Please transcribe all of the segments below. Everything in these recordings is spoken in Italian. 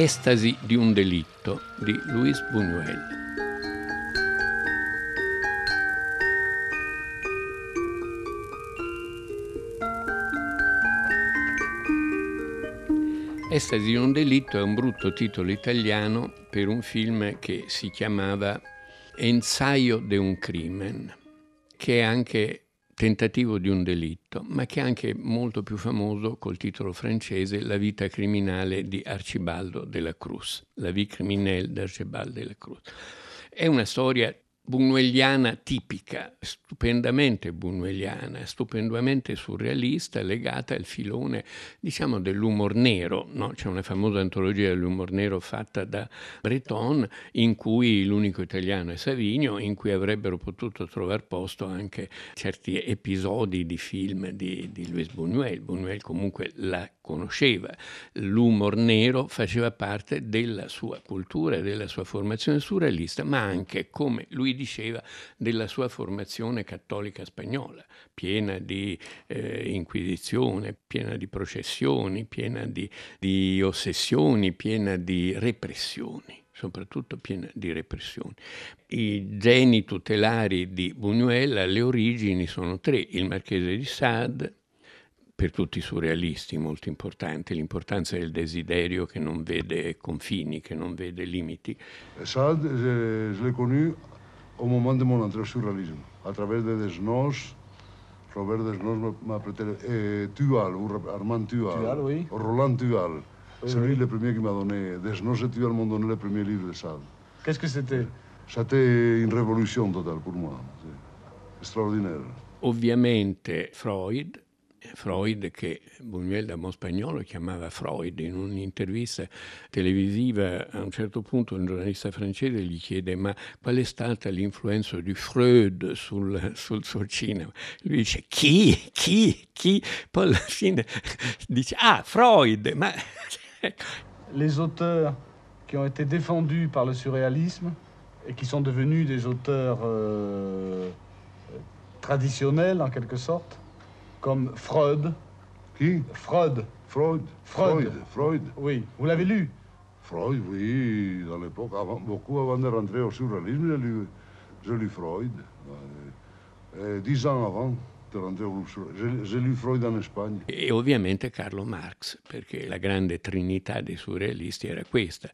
Estasi di un delitto di Luis Buñuel. Estasi di un delitto è un brutto titolo italiano per un film che si chiamava Ensaio de un crimen, che è anche tentativo di un delitto, ma che è anche molto più famoso col titolo francese La vita criminale di Arcibaldo della Cruz, La vie criminelle d'Arcibaldo della Cruz. È una storia buñueliana tipica, stupendamente buñueliana, stupendamente surrealista, legata al filone, diciamo, dell'umor nero. No? C'è una famosa antologia dell'umor nero fatta da Breton, in cui l'unico italiano è Savigno, in cui avrebbero potuto trovare posto anche certi episodi di film di, di Luis Buñuel. Buñuel comunque la conosceva. L'umor nero faceva parte della sua cultura, della sua formazione surrealista, ma anche, come lui diceva, della sua formazione cattolica spagnola, piena di eh, inquisizione, piena di processioni, piena di, di ossessioni, piena di repressioni soprattutto piena di repressioni. I geni tutelari di Buñuel alle origini sono tre, il marchese di Sade, per tutti i surrealisti molto importante, l'importanza del desiderio che non vede confini, che non vede limiti. Sade, je, je l'ai connu au moment de mon entrée au surréalisme, à travers de Desnos, Robert Desnos m'a prêté eh, Tual, Armand Tual, Tual oui. Roland Tual. Oui, C'est lui oui. le premier qui m'a donné, Desnos et Tual m'ont donné le premier livre de Sade. Qu'est-ce que c'était C'était une révolution totale pour moi, c'est extraordinaire. Ovviamente Freud, Freud che Buñuel da buon spagnolo chiamava Freud in un'intervista televisiva. A un certo punto un giornalista francese gli chiede ma qual è stata l'influenza di Freud sul, sul suo cinema? Lui dice chi? Chi? Chi? Poi alla fine dice ah Freud ma Les auteurs qui ont été défendus par le surréalisme et qui sont devenus des auteurs euh, traditionnels en quelque sorte, comme Freud. Qui Freud, Freud. Freud. Freud. Freud. oui, vous l'avez lu Freud, oui, dans l'époque, avant- beaucoup avant de rentrer au surréalisme, j'ai lu, j'ai lu Freud. Euh, euh, dix ans avant de rentrer au surréalisme. J'ai, lu Freud en Espagne. e ovviamente Carlo Marx, perché la grande trinità dei surrealisti era questa.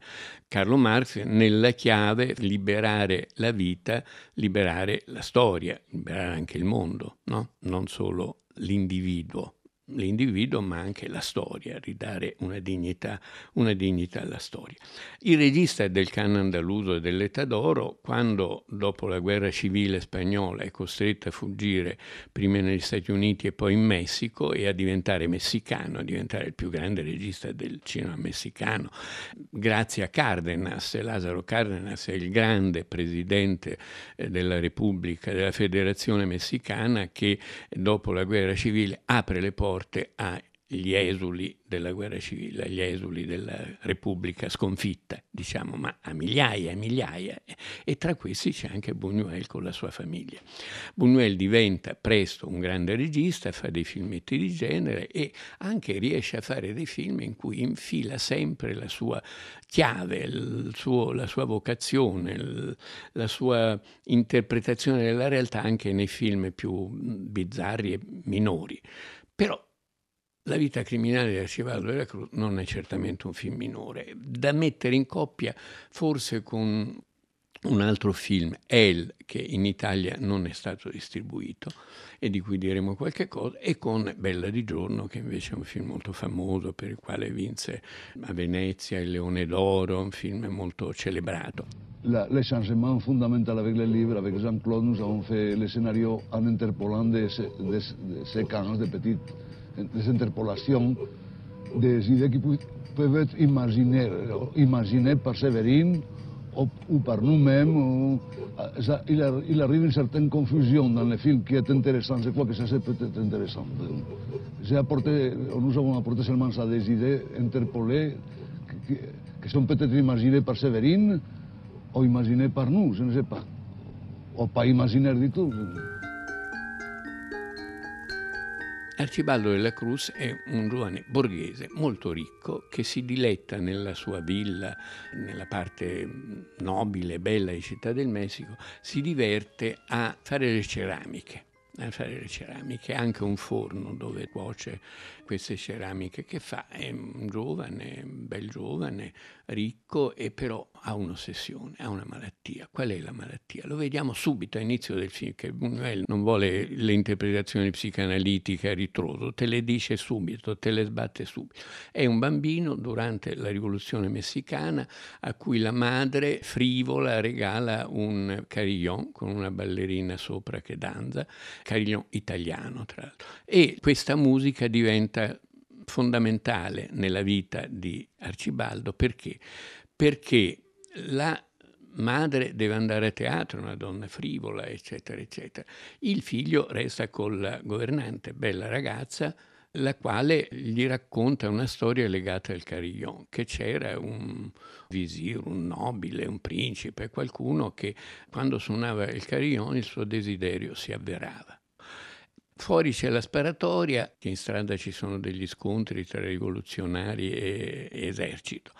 Carlo Marx nella chiave liberare la vita, liberare la storia, liberare anche il mondo, no? non solo l'individuo. L'individuo, ma anche la storia, ridare una dignità, una dignità alla storia. Il regista del can andaluso e dell'età d'oro, quando dopo la guerra civile spagnola è costretto a fuggire prima negli Stati Uniti e poi in Messico e a diventare messicano, a diventare il più grande regista del cinema messicano, grazie a Cárdenas, Lázaro Cárdenas è il grande presidente eh, della Repubblica, della Federazione Messicana che dopo la guerra civile apre le porte agli esuli della guerra civile, agli esuli della Repubblica sconfitta, diciamo, ma a migliaia e migliaia. E tra questi c'è anche Buñuel con la sua famiglia. Buñuel diventa presto un grande regista, fa dei filmetti di genere e anche riesce a fare dei film in cui infila sempre la sua chiave, suo- la sua vocazione, il- la sua interpretazione della realtà anche nei film più bizzarri e minori. Però la vita criminale di Arcibaldo della Cruz non è certamente un film minore, da mettere in coppia forse con un altro film, El, che in Italia non è stato distribuito e di cui diremo qualche cosa, e con Bella di giorno, che invece è un film molto famoso per il quale vinse a Venezia il Leone d'Oro, un film molto celebrato. Changements fondamentaux avec le livre, avec Jean-Claude, nous avons fait le scénario en interpolant des, des, des séquences, de petites des interpolations, des idées qui peuvent être imaginées, imaginées par Séverine ou, ou par nous-mêmes. ou- euh, ça- il, il arrive une certaine confusion dans le film qui est intéressant. Je crois que ça, c'est peut-être intéressant. J'ai apporté, nous avons apporté seulement ça, des idées interpolées qui- qui sont peut-être imaginées par Séverine ou par nous, ne sais pas. Ou pas imaginaires du tout. Arcibaldo della Cruz è un giovane borghese molto ricco che si diletta nella sua villa, nella parte nobile e bella di Città del Messico, si diverte a fare le ceramiche a fare le ceramiche, anche un forno dove cuoce queste ceramiche che fa. È un giovane, bel giovane, ricco e però ha un'ossessione, ha una malattia. Qual è la malattia? Lo vediamo subito all'inizio del film che Buñuel non vuole le interpretazioni psicanalitiche a ritroso, te le dice subito, te le sbatte subito. È un bambino durante la rivoluzione messicana a cui la madre frivola regala un carillon con una ballerina sopra che danza, carillon italiano tra l'altro. E questa musica diventa fondamentale nella vita di Arcibaldo perché? Perché la madre deve andare a teatro, una donna frivola, eccetera, eccetera. Il figlio resta con la governante, bella ragazza, la quale gli racconta una storia legata al Carillon, che c'era un visir, un nobile, un principe, qualcuno che quando suonava il Carillon il suo desiderio si avverava. Fuori c'è la sparatoria, che in strada ci sono degli scontri tra rivoluzionari e, esercito.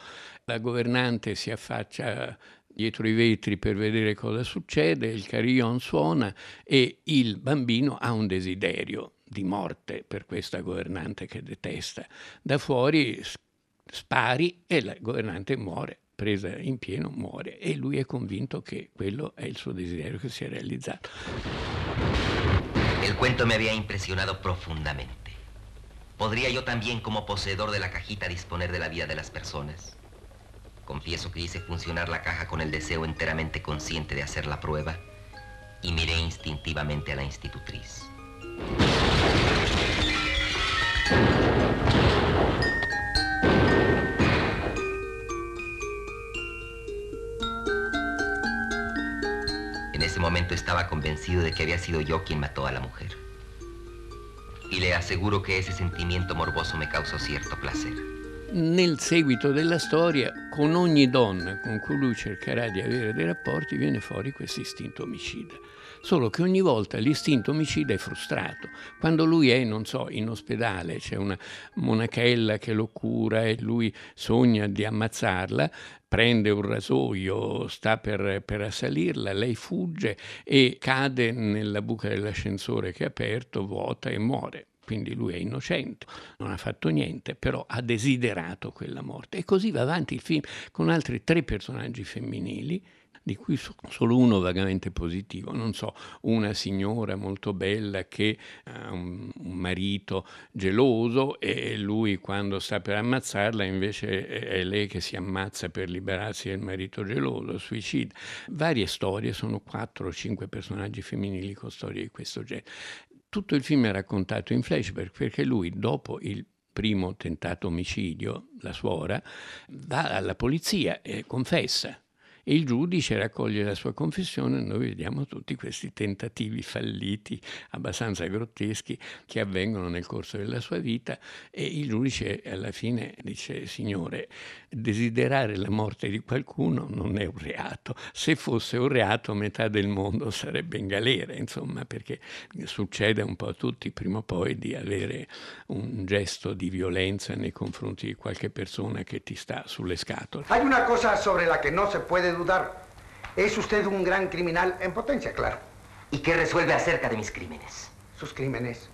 La governante si affaccia dietro i vetri per vedere cosa succede, il carillon suona e il bambino ha un desiderio di morte per questa governante che detesta. Da fuori spari e la governante muore, presa in pieno muore e lui è convinto che quello è il suo desiderio che si è realizzato. El cuento me había impresionado profundamente. ¿Podría yo también, como poseedor de la cajita, disponer de la vida de las personas? Confieso que hice funcionar la caja con el deseo enteramente consciente de hacer la prueba y miré instintivamente a la institutriz. Ese momento estaba convencido de que había sido yo quien mató a la mujer. Y le aseguro che ese sentimento morboso me causò cierto placer. Nel seguito della storia, con ogni donna con cui lui cercherà di avere dei rapporti, viene fuori questo istinto omicida solo che ogni volta l'istinto omicida è frustrato. Quando lui è, non so, in ospedale, c'è una monachella che lo cura e lui sogna di ammazzarla, prende un rasoio, sta per, per, assalirla, lei fugge e cade nella buca dell'ascensore che è aperto, vuota e muore. Quindi lui è innocente, non ha fatto niente, però ha desiderato quella morte. E così va avanti il film con altri tre personaggi femminili di cui solo uno vagamente positivo, non so, una signora molto bella che ha un, un marito geloso e lui quando sta per ammazzarla invece è lei che si ammazza per liberarsi del marito geloso, suicida. Varie storie, sono quattro o cinque personaggi femminili con storie di questo genere. Tutto il film è raccontato in flashback perché lui dopo il primo tentato omicidio, la suora, va alla polizia e confessa e il giudice raccoglie la sua confessione e noi vediamo tutti questi tentativi falliti, abbastanza grotteschi, che avvengono nel corso della sua vita e il giudice alla fine dice, signore, desiderare la morte di qualcuno non è un reato, se fosse un reato metà del mondo sarebbe in galera, insomma, perché succede un po' a tutti prima o poi di avere un gesto di violenza nei confronti di qualche persona che ti sta sulle scatole. Hay una cosa sobre la que no se puede dudar. Es usted un gran criminal en potencia, claro. ¿Y qué resuelve acerca de mis crímenes? ¿Sus crímenes?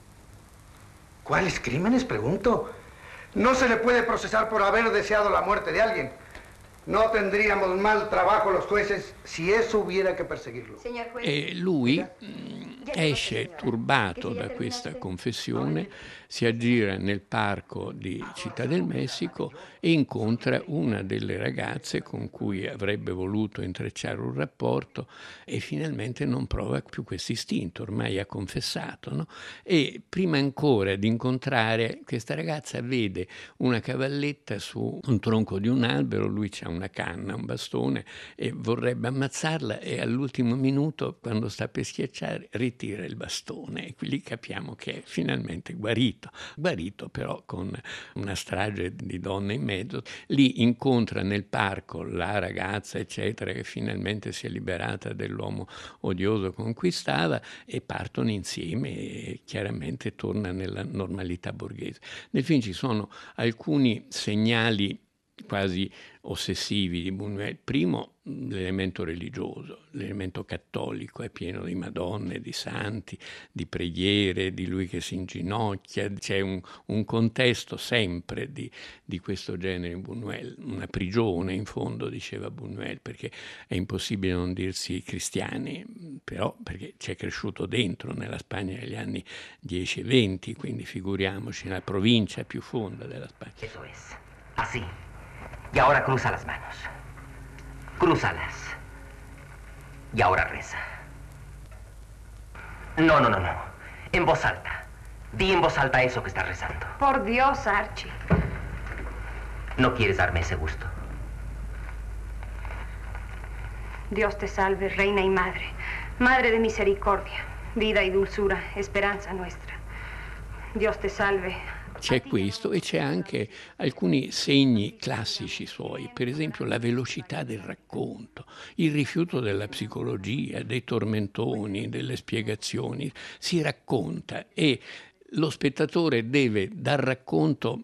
¿Cuáles crímenes? Pregunto. No se le puede procesar por haber deseado la muerte de alguien. No tendríamos mal trabajo los jueces si eso hubiera che perseguirlo. E lui esce turbato da questa confessione, si aggira nel parco di Città del Messico e incontra una delle ragazze con cui avrebbe voluto intrecciare un rapporto e finalmente non prova più questo istinto, ormai ha confessato. No? E prima ancora di incontrare questa ragazza vede una cavalletta su un tronco di un albero, lui ha una canna, un bastone e vorrebbe ammazzarla e all'ultimo minuto, quando sta per schiacciare, ritira il bastone e qui capiamo che è finalmente guarito guarito, guarito però con una strage di donne in mezzo. Lì incontra nel parco la ragazza, eccetera, che finalmente si è liberata dell'uomo odioso conquistava e partono insieme e chiaramente torna nella normalità borghese. Nel film ci sono alcuni segnali quasi ossessivi di Buñuel. Primo, l'elemento religioso, l'elemento cattolico, è pieno di madonne, di santi, di preghiere, di lui che si inginocchia, c'è un, un contesto sempre di, di, questo genere in Buñuel, una prigione in fondo, diceva Buñuel, perché è impossibile non dirsi cristiani, però perché c'è cresciuto dentro nella Spagna negli anni 10 e 20, quindi figuriamoci, nella provincia più fonda della Spagna. Eso es. Así. Y ahora cruza las manos. Crúzalas. Y ahora reza. No, no, no, no. En voz alta. Di en voz alta eso que estás rezando. Por Dios, Archie. No quieres darme ese gusto. Dios te salve, reina y madre, madre de misericordia, vida y dulzura, esperanza nuestra. Dios te salve, c'è questo e c'è anche alcuni segni classici suoi, per esempio la velocità del racconto, il rifiuto della psicologia, dei tormentoni, delle spiegazioni, si racconta e lo spettatore deve dal racconto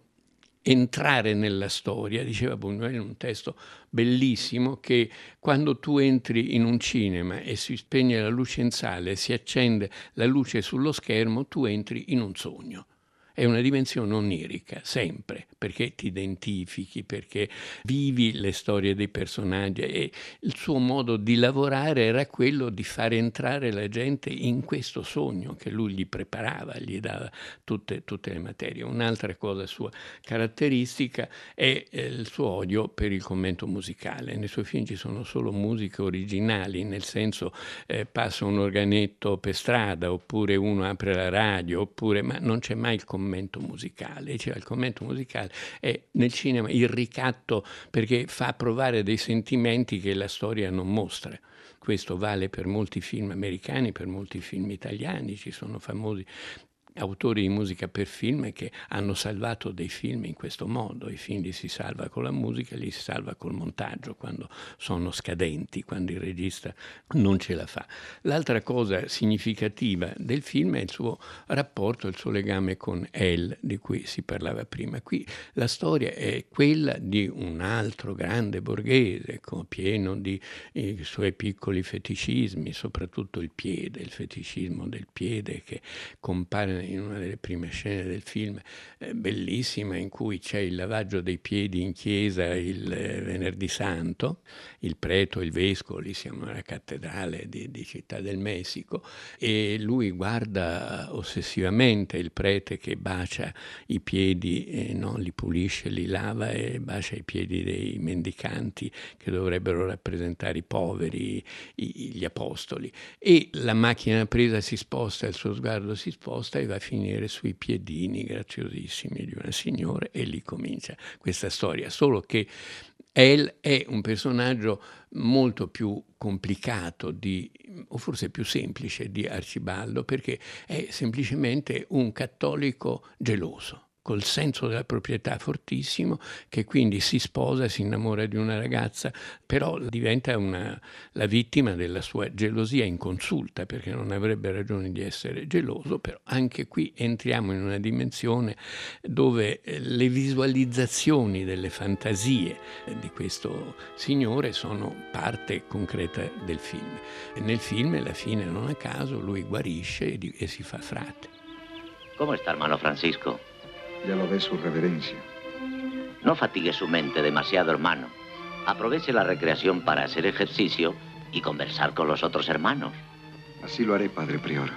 entrare nella storia, diceva Buñuel in un testo bellissimo, che quando tu entri in un cinema e si spegne la luce in sala e si accende la luce sullo schermo, tu entri in un sogno è una dimensione onirica, sempre, perché ti identifichi, perché vivi le storie dei personaggi e il suo modo di lavorare era quello di fare entrare la gente in questo sogno che lui gli preparava, gli dava tutte, tutte le materie. Un'altra cosa sua caratteristica è eh, il suo odio per il commento musicale. Nei suoi film ci sono solo musiche originali, nel senso eh, passa un organetto per strada, oppure uno apre la radio, oppure, ma non c'è mai il commento commento musicale, cioè il commento musicale è nel cinema il ricatto perché fa provare dei sentimenti che la storia non mostra. Questo vale per molti film americani, per molti film italiani, ci sono famosi autori di musica per film che hanno salvato dei film in questo modo. I film li si salva con la musica, li si salva col montaggio quando sono scadenti, quando il regista non ce la fa. L'altra cosa significativa del film è il suo rapporto, il suo legame con El, di cui si parlava prima. Qui la storia è quella di un altro grande borghese, pieno di i suoi piccoli feticismi, soprattutto il piede, il feticismo del piede che compare in una delle prime scene del film, eh, bellissima, in cui c'è il lavaggio dei piedi in chiesa il eh, venerdì santo, il preto, il vescovo, lì siamo nella cattedrale di, di Città del Messico, e lui guarda ossessivamente il prete che bacia i piedi, e non li pulisce, li lava e bacia i piedi dei mendicanti che dovrebbero rappresentare i poveri, gli apostoli. E la macchina presa si sposta, il suo sguardo si sposta e va a finire sui piedini graziosissimi di una signora e lì comincia questa storia. Solo che El è un personaggio molto più complicato di, o forse più semplice di Arcibaldo perché è semplicemente un cattolico geloso col senso della proprietà fortissimo, che quindi si sposa, si innamora di una ragazza, però diventa una, la vittima della sua gelosia inconsulta, perché non avrebbe ragione di essere geloso, però anche qui entriamo in una dimensione dove eh, le visualizzazioni delle fantasie di questo signore sono parte concreta del film. E nel film, alla fine, non a caso, lui guarisce e, e si fa frate. Come sta hermano Francisco? Ya lo ve su reverencia. No fatigue su mente demasiado, hermano. Aproveche la recreación para hacer ejercicio y conversar con los otros hermanos. Así lo haré, padre prior.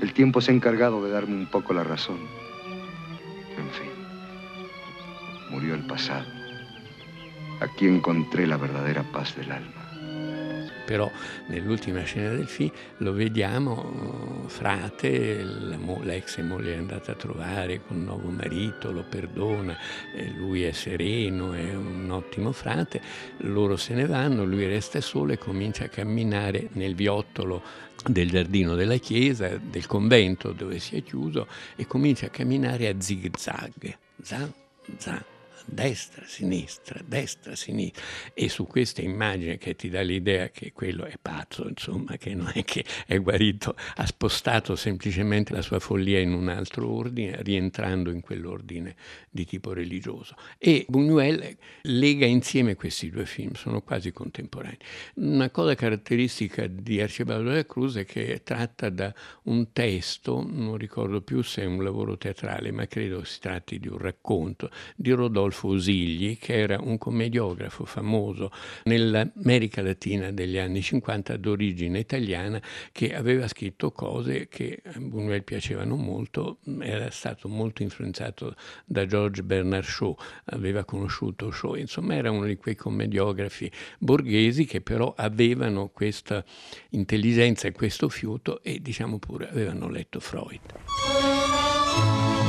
El tiempo se ha encargado de darme un poco la razón. En fin, murió el pasado. Aquí encontré la verdadera paz del alma. Però nell'ultima scena del film lo vediamo frate, l'ex moglie è andata a trovare con un nuovo marito, lo perdona, lui è sereno, è un ottimo frate, loro se ne vanno, lui resta solo e comincia a camminare nel viottolo del giardino della chiesa, del convento dove si è chiuso e comincia a camminare a zig zag, zag, zag destra, sinistra, destra, sinistra. E su questa immagine che ti dà l'idea che quello è pazzo, insomma, che non è che è guarito, ha spostato semplicemente la sua follia in un altro ordine, rientrando in quell'ordine di tipo religioso. E Buñuel lega insieme questi due film, sono quasi contemporanei. Una cosa caratteristica di Arcibaldo della Cruz è che tratta da un testo, non ricordo più se è un lavoro teatrale, ma credo si tratti di un racconto, di Rodolfo Fusigli, che era un commediografo famoso nell'America Latina degli anni 50 d'origine italiana, che aveva scritto cose che a Buñuel piacevano molto, era stato molto influenzato da George Bernard Shaw, aveva conosciuto Shaw, insomma era uno di quei commediografi borghesi che però avevano questa intelligenza e questo fiuto e diciamo pure avevano letto Freud.